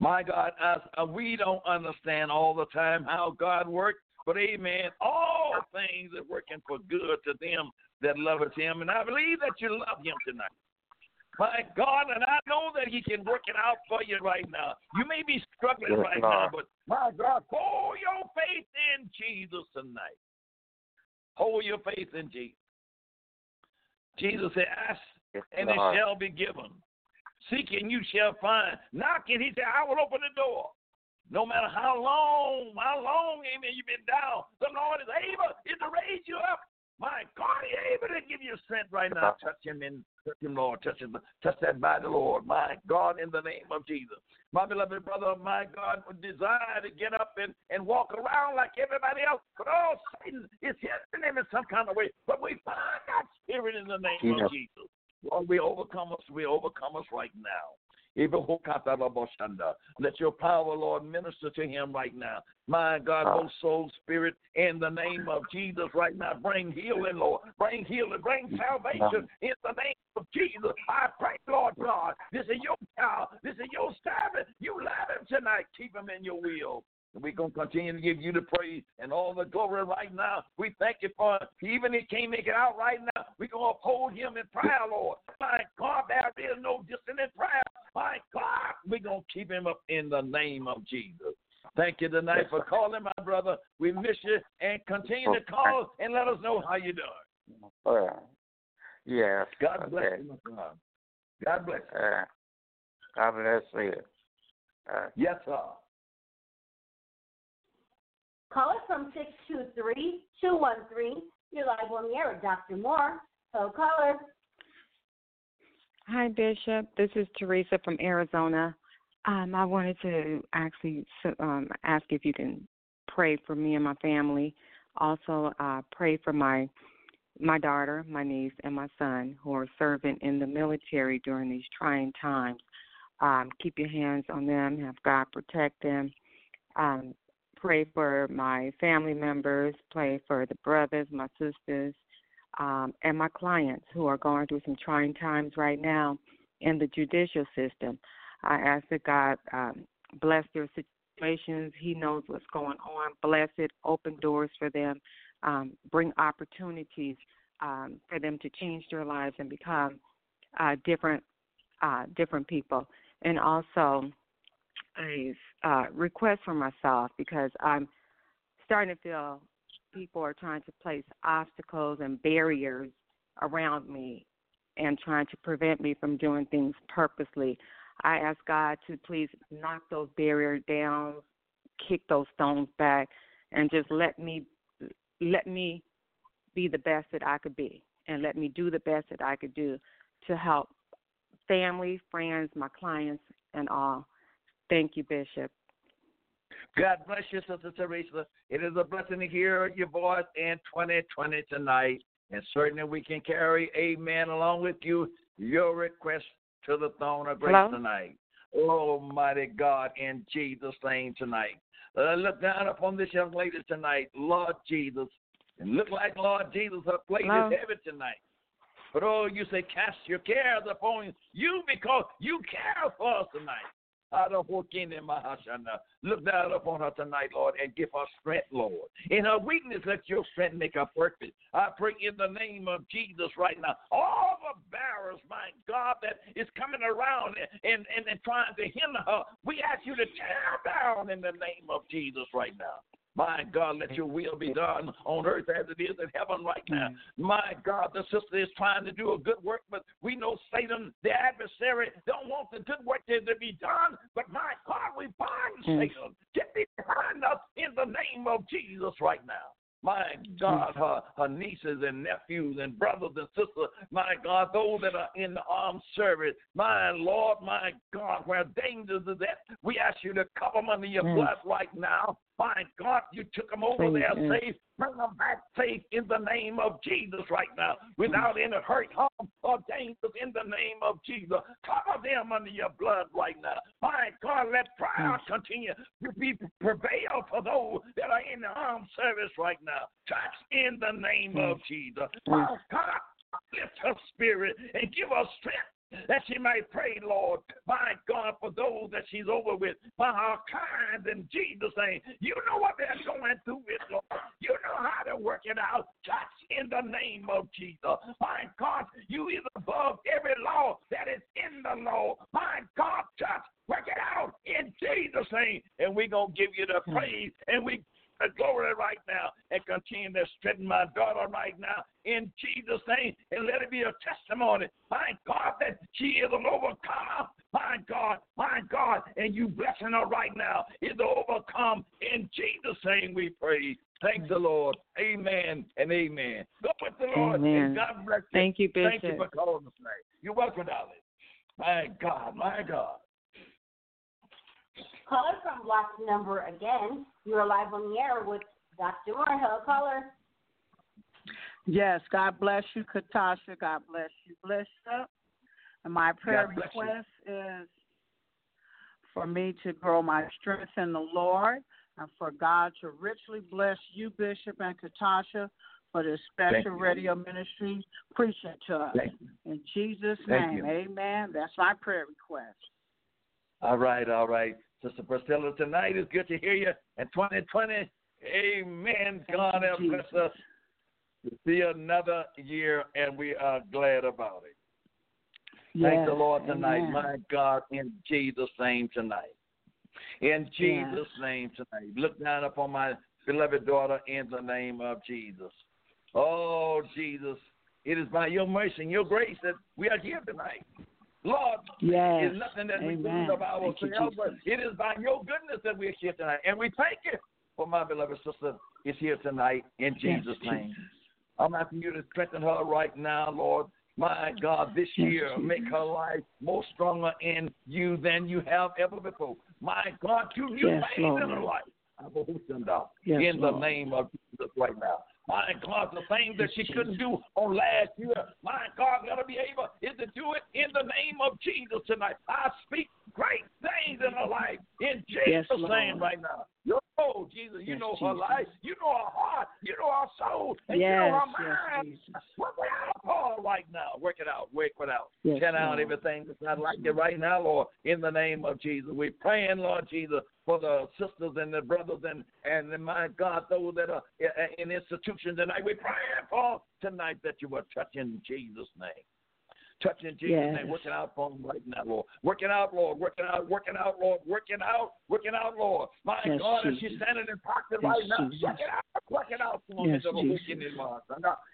My God, us, uh, we don't understand all the time how God works, but Amen. All things are working for good to them that loveth Him, and I believe that you love Him tonight. My God, and I know that He can work it out for you right now. You may be struggling Yes, right now, but my God, hold your faith in Jesus tonight. Hold your faith in Jesus. Jesus said, And it shall be given. Seek and you shall find. Knock and he said, I will open the door. No matter how long, how long, amen, you've been down, the Lord is able is to raise you up. My God, He's able to give you strength right now. Touch him in, touch him, Lord. Touch him, touch that body, Lord. My God, in the name of Jesus. My beloved brother, my God, would desire to get up and, and walk around like everybody else. But oh, Satan is hindering him in some kind of way. But we find that spirit in the name Jesus. of Jesus. Lord, we overcome us. We overcome us right now. Let your power, Lord, minister to him right now. My God, ah. both soul, spirit, in the name of Jesus right now. Bring healing, Lord. Bring healing. Bring salvation ah. in the name of Jesus. I pray, Lord God, this is your child. This is your servant. You love him tonight. Keep him in your will. And we're going to continue to give you the praise and all the glory right now. We thank you for it. Even if he can't make it out right now, we're going to uphold him in prayer, Lord. My God, there is no distance in prayer. My God, we're going to keep him up in the name of Jesus. Thank you tonight for calling, my brother. We miss you and continue to call and let us know how you're doing. Uh, yes. God bless okay. you, my God. God bless you. Uh, God bless you. Uh, Yes, sir. Call us from 623-213. You're live on the air with Dr. Moore. So caller. Hi, Bishop. This is Teresa from Arizona. Um, I wanted to actually um, ask if you can pray for me and my family. Also, uh, pray for my my daughter, my niece, and my son who are serving in the military during these trying times. Um, keep your hands on them. Have God protect them. Um, pray for my family members. Pray for the brothers, my sisters, um, and my clients who are going through some trying times right now in the judicial system. I ask that God um, bless their situations. He knows what's going on. Bless it. Open doors for them. Um, bring opportunities um, for them to change their lives and become uh, different, uh, different people. And also, a uh, request for myself because I'm starting to feel people are trying to place obstacles and barriers around me and trying to prevent me from doing things purposely. I ask God to please knock those barriers down, kick those stones back, and just let me let me be the best that I could be, and let me do the best that I could do to help family, friends, my clients, and all. Thank you, Bishop. God bless you, Sister Teresa. It is a blessing to hear your voice in 2020 tonight. And certainly we can carry, amen, along with you, your request to the throne of grace Hello? tonight. Almighty God, in Jesus' name tonight. Uh, look down upon this young lady tonight, Lord Jesus. And look like Lord Jesus, her plate Hello? is heavy tonight. But oh, you say, cast your cares upon you because you care for us tonight. Look down upon her tonight, Lord, and give her strength, Lord. In her weakness, let your strength make her perfect. I pray in the name of Jesus right now. All the barriers, my God, that is coming around and, and, and trying to hinder her, we ask you to tear down in the name of Jesus right now. My God, let your will be done on earth as it is in heaven right now. My God, the sister is trying to do a good work, but we know Satan, the adversary, don't want the good work to, to be done. But my God, we bind Mm. Satan. Get behind us in the name of Jesus right now. My God, her, her nieces and nephews and brothers and sisters, my God, those that are in the armed service, my Lord, my God, where dangers is at, we ask you to cover them under your Mm. blood right now. My God, you took them over Please, there safe. Bring them back safe in the name of Jesus right now, without any hurt, harm, or danger in the name of Jesus. Cover them under your blood right now. My God, let prayer continue to be prevail for those that are in the armed service right now. Touch in the name of Jesus. My God, lift her spirit and give her strength that she might pray, Lord, my God, for those that she's over with, by her kind in Jesus' name. You know what they're going through with, Lord. You know how to work it out. Touch in the name of Jesus. My God, you is above every law that is in the law. My God, touch, work it out in Jesus' name. And we're going to give you the hmm. praise and we glory, glory right now. And continue to strengthen my daughter right now in Jesus' name. And let it be a testimony, my God, that she is an overcomer. My God, my God, and you blessing her right now is overcome. In Jesus' name we pray. Thank the Lord. Amen and amen. Go with the Lord. Amen. And God bless you. Thank you, Thank you for calling us tonight. You're welcome, darling. My God, my God. Caller from block number again. You are live on the air with Dr. Moore. Hello, caller. Yes, God bless you, Katasha. God bless you, Bishop. And my prayer God bless you. request is for me to grow my strength in the Lord and for God to richly bless you, Bishop and Katasha, for this special radio ministry preaching to us. In Jesus' Thank name, you. amen. That's my prayer request. All right, all right. Sister Priscilla, tonight is good to hear you. And 2020, amen. God have us to see another year, and we are glad about it. Thank the Lord tonight, amen. my God, in Jesus' name tonight. In Jesus' name tonight. Look down upon my beloved daughter in the name of Jesus. Oh, Jesus, it is by your mercy and your grace that we are here tonight. Lord, Yes. it's nothing that we Amen. do of ourselves, but it is by your goodness that we're here tonight. And we thank you for my beloved sister is here tonight in Yes, Jesus' name. I'm asking you to strengthen her right now, Lord. My God, this Yes, year, Jesus. make her life more stronger in you than you have ever before. My God, you new Yes, things in Lord. her life. I will host them down Yes, in the name of Jesus right now. My God, the things that she couldn't do on last year, my God, her be able is to do it in the name of Jesus tonight. I speak great things in her life in Jesus' Yes, name right now. You know, Jesus, you Yes, know her life, you know her heart, you know her soul, and you know her mind. Jesus. Work it out her right now. Work it out. Work it out. Yes, Get out everything that's not like you right now, Lord, in the name of Jesus. We're praying, Lord Jesus, for the sisters and the brothers and, and my God, those that are in institutions tonight. We're praying for tonight that you will touch in Jesus' name. Touch in Jesus' Yes. name. Working out for them right now, Lord. Working out, Lord. Working out, working out, Lord. Working out, working out, Lord. My Yes, God, as Jesus. she's standing in practice Yes, right now, Jesus. work it out, work it out for them. Yes, in the Jesus. wicked in my-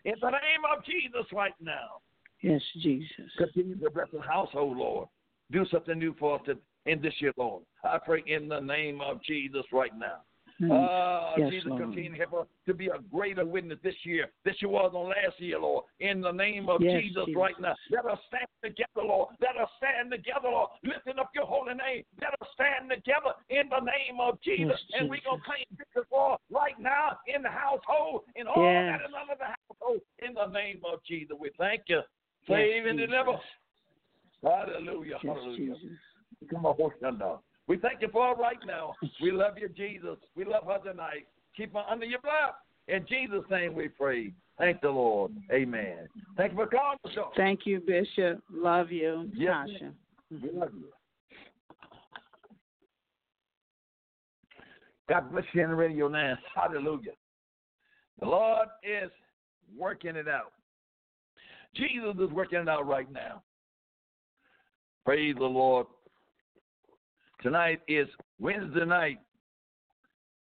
In the name of Jesus right now. Yes, Jesus. Continue to bless the household, Lord. Do something new for us to, in this year, Lord. I pray in the name of Jesus right now. Mm. Ah, Yes, Jesus, Lord. continue to help us to be a greater witness this year than you was on last year, Lord. In the name of Yes, Jesus, Jesus. right now. Let us stand together, Lord. Let us stand together, Lord. Lifting up your holy name. Let us stand together in the name of Jesus. Yes, and we're going to claim victory for right now in the household, in all that is under the household. In the name of Jesus, we thank you. Save and deliver. Hallelujah. Yes, Hallelujah. Jesus. Come on, horse down. We thank you for her right now. We love you, Jesus. We love her tonight. Keep her under your blood. In Jesus' name we pray. Thank the Lord. Amen. Thank you for calling us. Lord. Thank you, Bishop. Love you, Yes, Tasha. We love you. God bless you in the radio now. Hallelujah. The Lord is working it out. Jesus is working it out right now. Praise the Lord. Tonight is Wednesday night.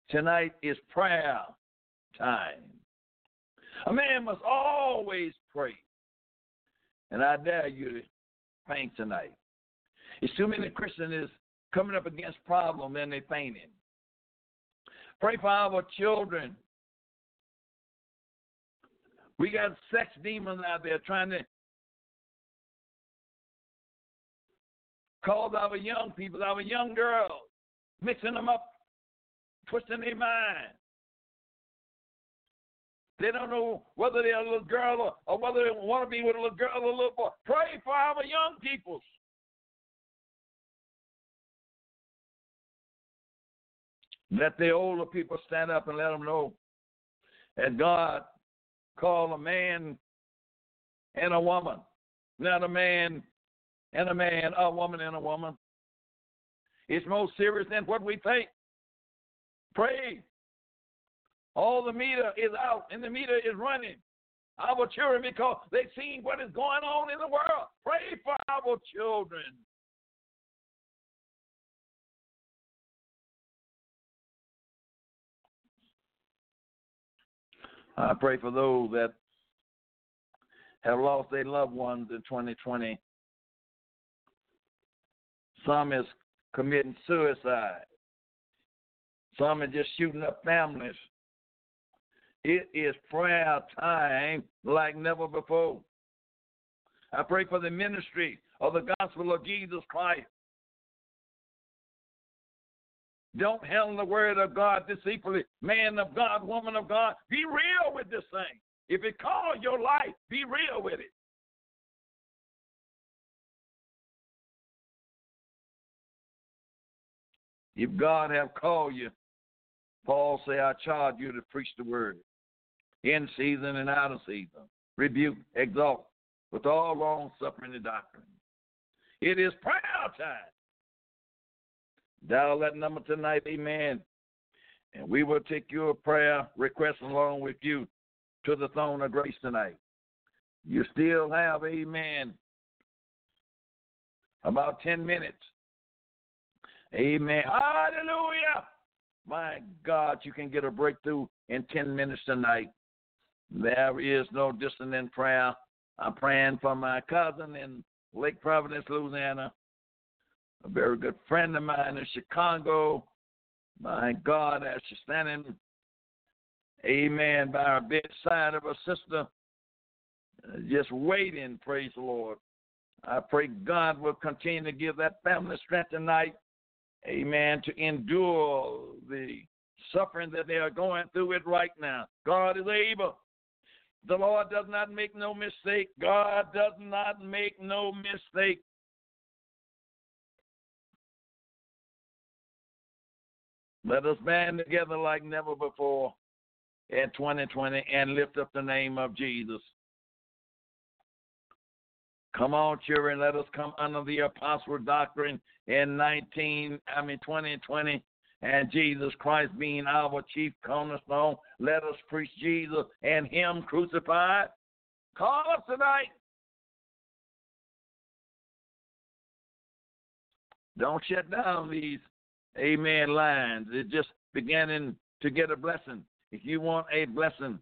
Tonight is prayer time. A man must always pray. And I dare you to faint tonight. It's too many Christians is coming up against problem and they fainting. Pray for our children. We got sex demons out there trying to cause our young people, our young girls, mixing them up, twisting their mind. They don't know whether they're a little girl or, or whether they want to be with a little girl or a little boy. Pray for our young people. Let the older people stand up and let them know that God called a man and a woman, not a man and a man, a woman and a woman. It's more serious than what we think. Pray. All the meter is out and the meter is running. Our children, because they've seen what is going on in the world. Pray for our children. I pray for those that have lost their loved ones in 2020. Some is committing suicide. Some are just shooting up families. It is prayer time like never before. I pray for the ministry of the gospel of Jesus Christ. Don't handle the word of God deceitfully. Man of God, woman of God, be real with this thing. If it calls your life, be real with it. If God have called you, Paul say, I charge you to preach the word in season and out of season. Rebuke, exalt with all long suffering and doctrine. It is prayer time. Dial that number tonight, amen. And we will take your prayer request along with you to the throne of grace tonight. You still have, amen, about 10 minutes. Amen. Hallelujah. My God, you can get a breakthrough in 10 minutes tonight. There is no dissonant prayer. I'm praying for my cousin in Lake Providence, Louisiana, a very good friend of mine in Chicago. My God, as she's standing, amen, by her bedside of her sister, uh, just waiting, praise the Lord. I pray God will continue to give that family strength tonight, amen, to endure the suffering that they are going through it right now. God is able. The Lord does not make no mistake. God does not make no mistake. Let us band together like never before in 2020 and lift up the name of Jesus. Come on, children, let us come under the apostle doctrine in 19, I mean 2020, and Jesus Christ being our chief cornerstone. Let us preach Jesus and Him crucified. Call us tonight. Don't shut down these amen lines. It's just beginning to get a blessing. If you want a blessing,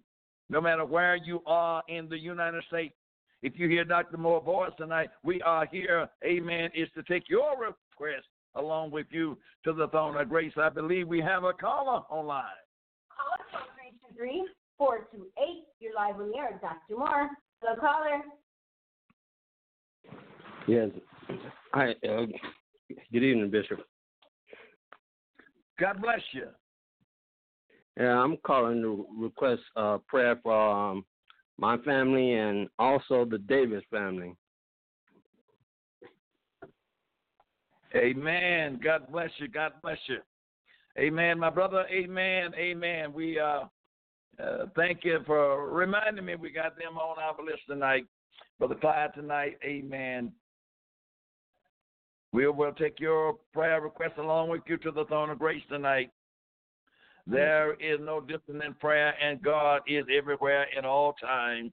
no matter where you are in the United States, if you hear Dr. Moore's voice tonight, we are here, amen, is to take your request along with you to the throne of grace. I believe we have a caller online. Caller from 323 428. You're live on the air, Dr. Moore. Hello, caller. Yes. Hi. Uh, good evening, Bishop. God bless you. Yeah, I'm calling to request uh, prayer for um, my family and also the Davis family. Amen. God bless you. God bless you. Amen, my brother. Amen. Amen. We uh, uh, thank you for reminding me we got them on our list tonight. Brother Clyde tonight. Amen. We will take your prayer request along with you to the throne of grace tonight. There is no distance in prayer, and God is everywhere in all time.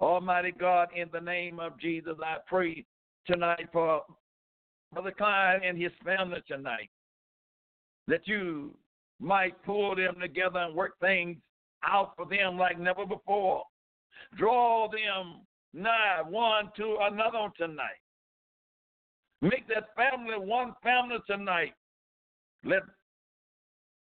Almighty God, in the name of Jesus, I pray tonight for Brother Clyde and his family tonight that you might pull them together and work things out for them like never before. Draw them nigh one to another tonight. Make that family one family tonight. Let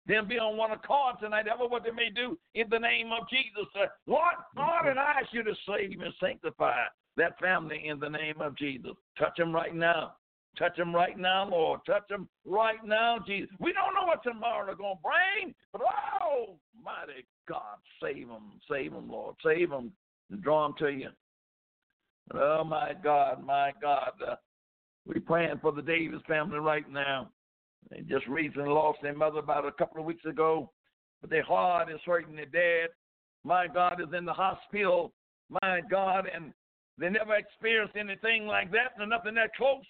them be on one accord tonight, ever what they may do in the name of Jesus. Lord, Lord, and I ask you to save and sanctify that family in the name of Jesus. Touch them right now. Touch them right now, Lord. Touch them right now, Jesus. We don't know what tomorrow is going to bring, but oh, mighty God, save them. Save them, Lord. Save them and draw them to you. Oh, my God, my God. Uh, we're praying for the Davis family right now. They just recently lost their mother about a couple of weeks ago, but their heart is hurting. Their dad, my God, is in the hospital. My God, and they never experienced anything like that, and nothing that close.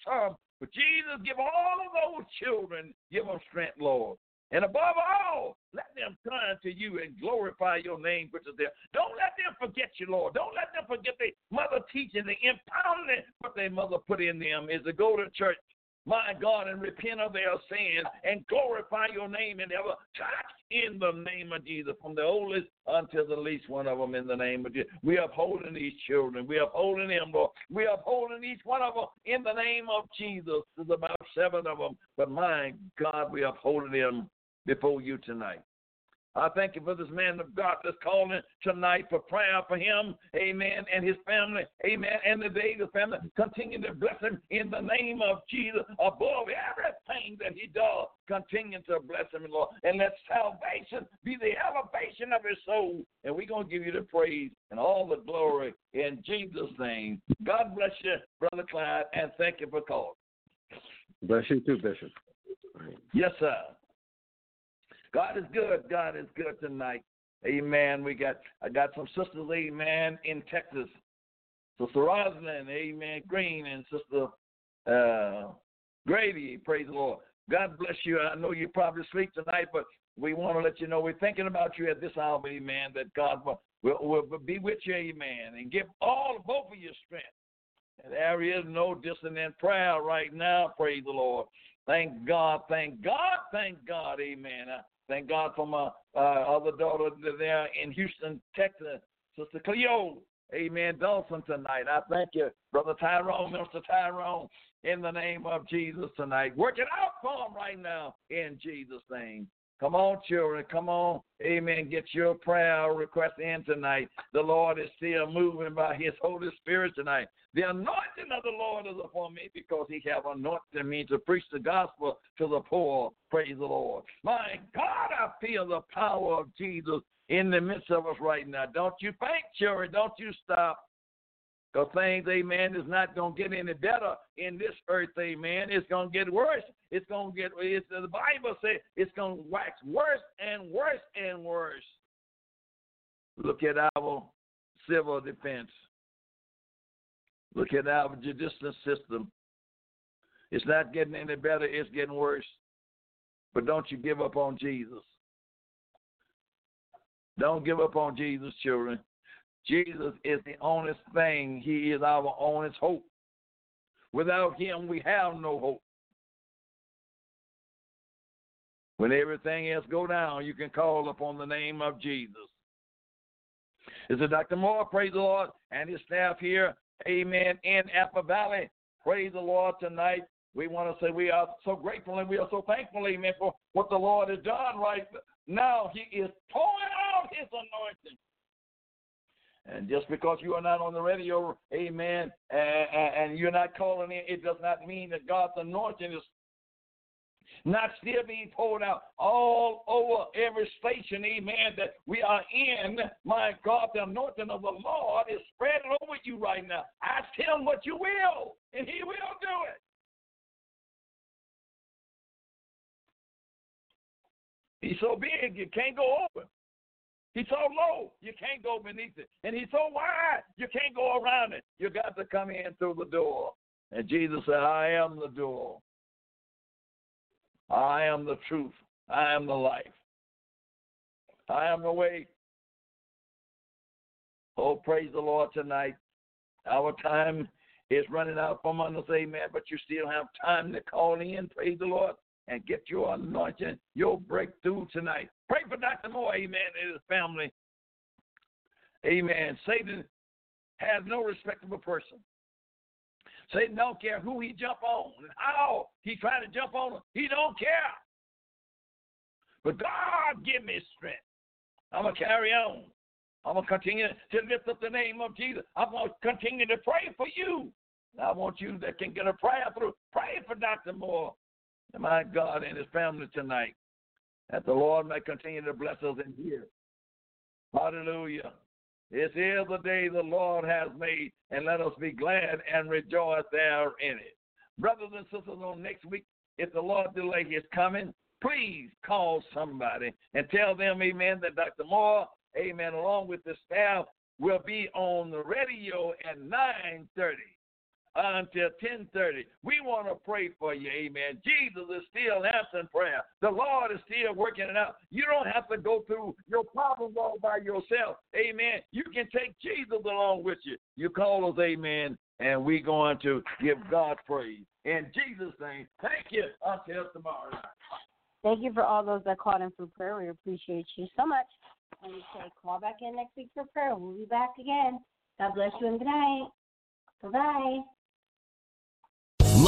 But Jesus, give all of those children, give them strength, Lord. And above all, let them turn to you and glorify your name, which is there. Don't let them forget you, Lord. Don't let them forget their mother teaching, the empowerment what their mother put in them is to go to church, my God, and repent of their sins and glorify your name and ever touch in the name of Jesus, from the oldest until the least one of them in the name of Jesus. We are upholding these children. We are upholding them, Lord. We are upholding each one of them in the name of Jesus. There's about seven of them, but my God, we are upholding them before you tonight. I thank you for this man of God that's calling tonight for prayer for him, amen, and his family, amen, and the Davis family. Continue to bless him in the name of Jesus above everything that he does. Continue to bless him, Lord, and let salvation be the elevation of his soul. And we're going to give you the praise and all the glory in Jesus' name. God bless you, Brother Clyde, and thank you for calling. Bless you too, Bishop. Yes, sir. God is good. God is good tonight. Amen. We got I got some sisters, amen, in Texas. Sister Rosalind, amen, Green, and Sister uh, Grady, praise the Lord. God bless you. I know you probably sleep tonight, but we want to let you know we're thinking about you at this hour, amen, that God will, will, will be with you, amen, and give all both of you strength. And there is no dissonant prayer right now, praise the Lord. Thank God, thank God, thank God, amen. Thank God for my uh, other daughter there in Houston, Texas, Sister Cleo, amen, Dawson tonight. I thank you, Brother Tyrone, Minister Tyrone, in the name of Jesus tonight. Work it out for them right now in Jesus' name. Come on, children. Come on. Amen. Get your prayer request in tonight. The Lord is still moving by his Holy Spirit tonight. The anointing of the Lord is upon me because he have anointed me to preach the gospel to the poor. Praise the Lord. My God, I feel the power of Jesus in the midst of us right now. Don't you faint, children. Don't you stop. Because things, amen, is not going to get any better in this earth, amen. It's going to get worse. It's going to get, it's, the Bible says it's going to wax worse and worse and worse. Look at our civil defense. Look at our judicial system. It's not getting any better, it's getting worse. But don't you give up on Jesus. Don't give up on Jesus, children. Jesus is the only thing. He is our only hope. Without him, we have no hope. When everything else go down, you can call upon the name of Jesus. Is it Dr. Moore? Praise the Lord. And his staff here, amen, in Apple Valley. Praise the Lord tonight. We want to say we are so grateful and we are so thankful, amen, for what the Lord has done right now. He is pouring out his anointing. And just because you are not on the radio, amen, and, and you're not calling in, it does not mean that God's anointing is not still being poured out all over every station, amen, that we are in. My God, the anointing of the Lord is spreading over you right now. Ask him what you will, and he will do it. He's so big, you can't go over. He's so low, you can't go beneath it. And he's so wide, you can't go around it. You got to come in through the door. And Jesus said, I am the door. I am the truth. I am the life. I am the way. Oh, praise the Lord tonight. Our time is running out from us, amen, but you still have time to call in, praise the Lord, and get your anointing, your breakthrough tonight. Pray for Dr. Moore, amen, and his family. Amen. Satan has no respect a person. Satan don't care who he jump on and how he try to jump on him. He don't care. But God give me strength. I'm going to carry on. I'm going to continue to lift up the name of Jesus. I'm going to continue to pray for you. I want you that can get a prayer through. Pray for Dr. Moore, and my God, and his family tonight. That the Lord may continue to bless us in here. Hallelujah. This is the day the Lord has made, and let us be glad and rejoice there in it. Brothers and sisters, on next week, if the Lord delay his coming, please call somebody and tell them, amen, that Dr. Moore, amen, along with the staff, will be on the radio at 930 until 1030. We want to pray for you, amen. Jesus is still answering prayer. The Lord is still working it out. You don't have to go through your problems all by yourself, amen. You can take Jesus along with you. You call us, amen, and we're going to give God praise. In Jesus' name, thank you. Until tomorrow night. Thank you for all those that called in for prayer. We appreciate you so much. And we say call back in next week for prayer. We'll be back again. God bless you and good night. Bye bye.